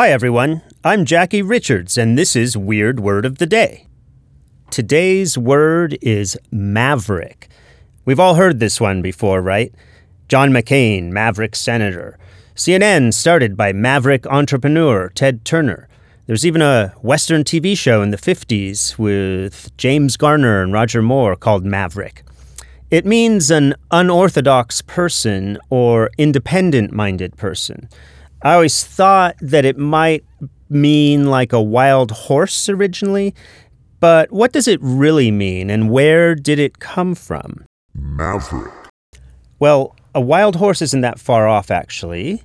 Hi, everyone. I'm Jackie Richards, and this is Weird Word of the Day. Today's word is maverick. We've all heard this one before, right? John McCain, maverick senator. CNN started by maverick entrepreneur Ted Turner. There's even a Western TV show in the 50s with James Garner and Roger Moore called Maverick. It means an unorthodox person or independent minded person. I always thought that it might mean like a wild horse originally, but what does it really mean and where did it come from? Maverick. Well, a wild horse isn't that far off, actually.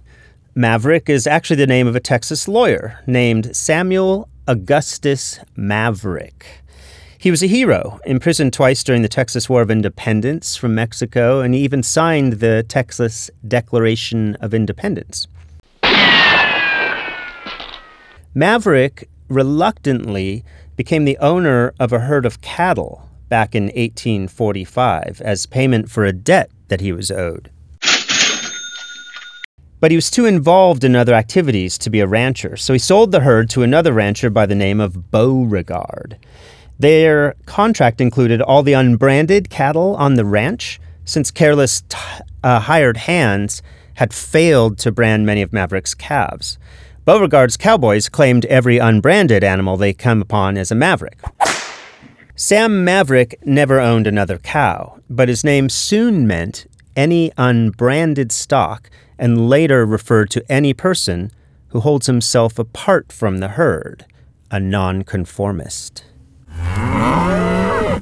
Maverick is actually the name of a Texas lawyer named Samuel Augustus Maverick. He was a hero, imprisoned twice during the Texas War of Independence from Mexico, and he even signed the Texas Declaration of Independence. Maverick reluctantly became the owner of a herd of cattle back in 1845 as payment for a debt that he was owed. But he was too involved in other activities to be a rancher, so he sold the herd to another rancher by the name of Beauregard. Their contract included all the unbranded cattle on the ranch, since careless t- uh, hired hands had failed to brand many of Maverick's calves. Beauregard's cowboys claimed every unbranded animal they come upon as a Maverick. Sam Maverick never owned another cow, but his name soon meant any unbranded stock and later referred to any person who holds himself apart from the herd, a nonconformist.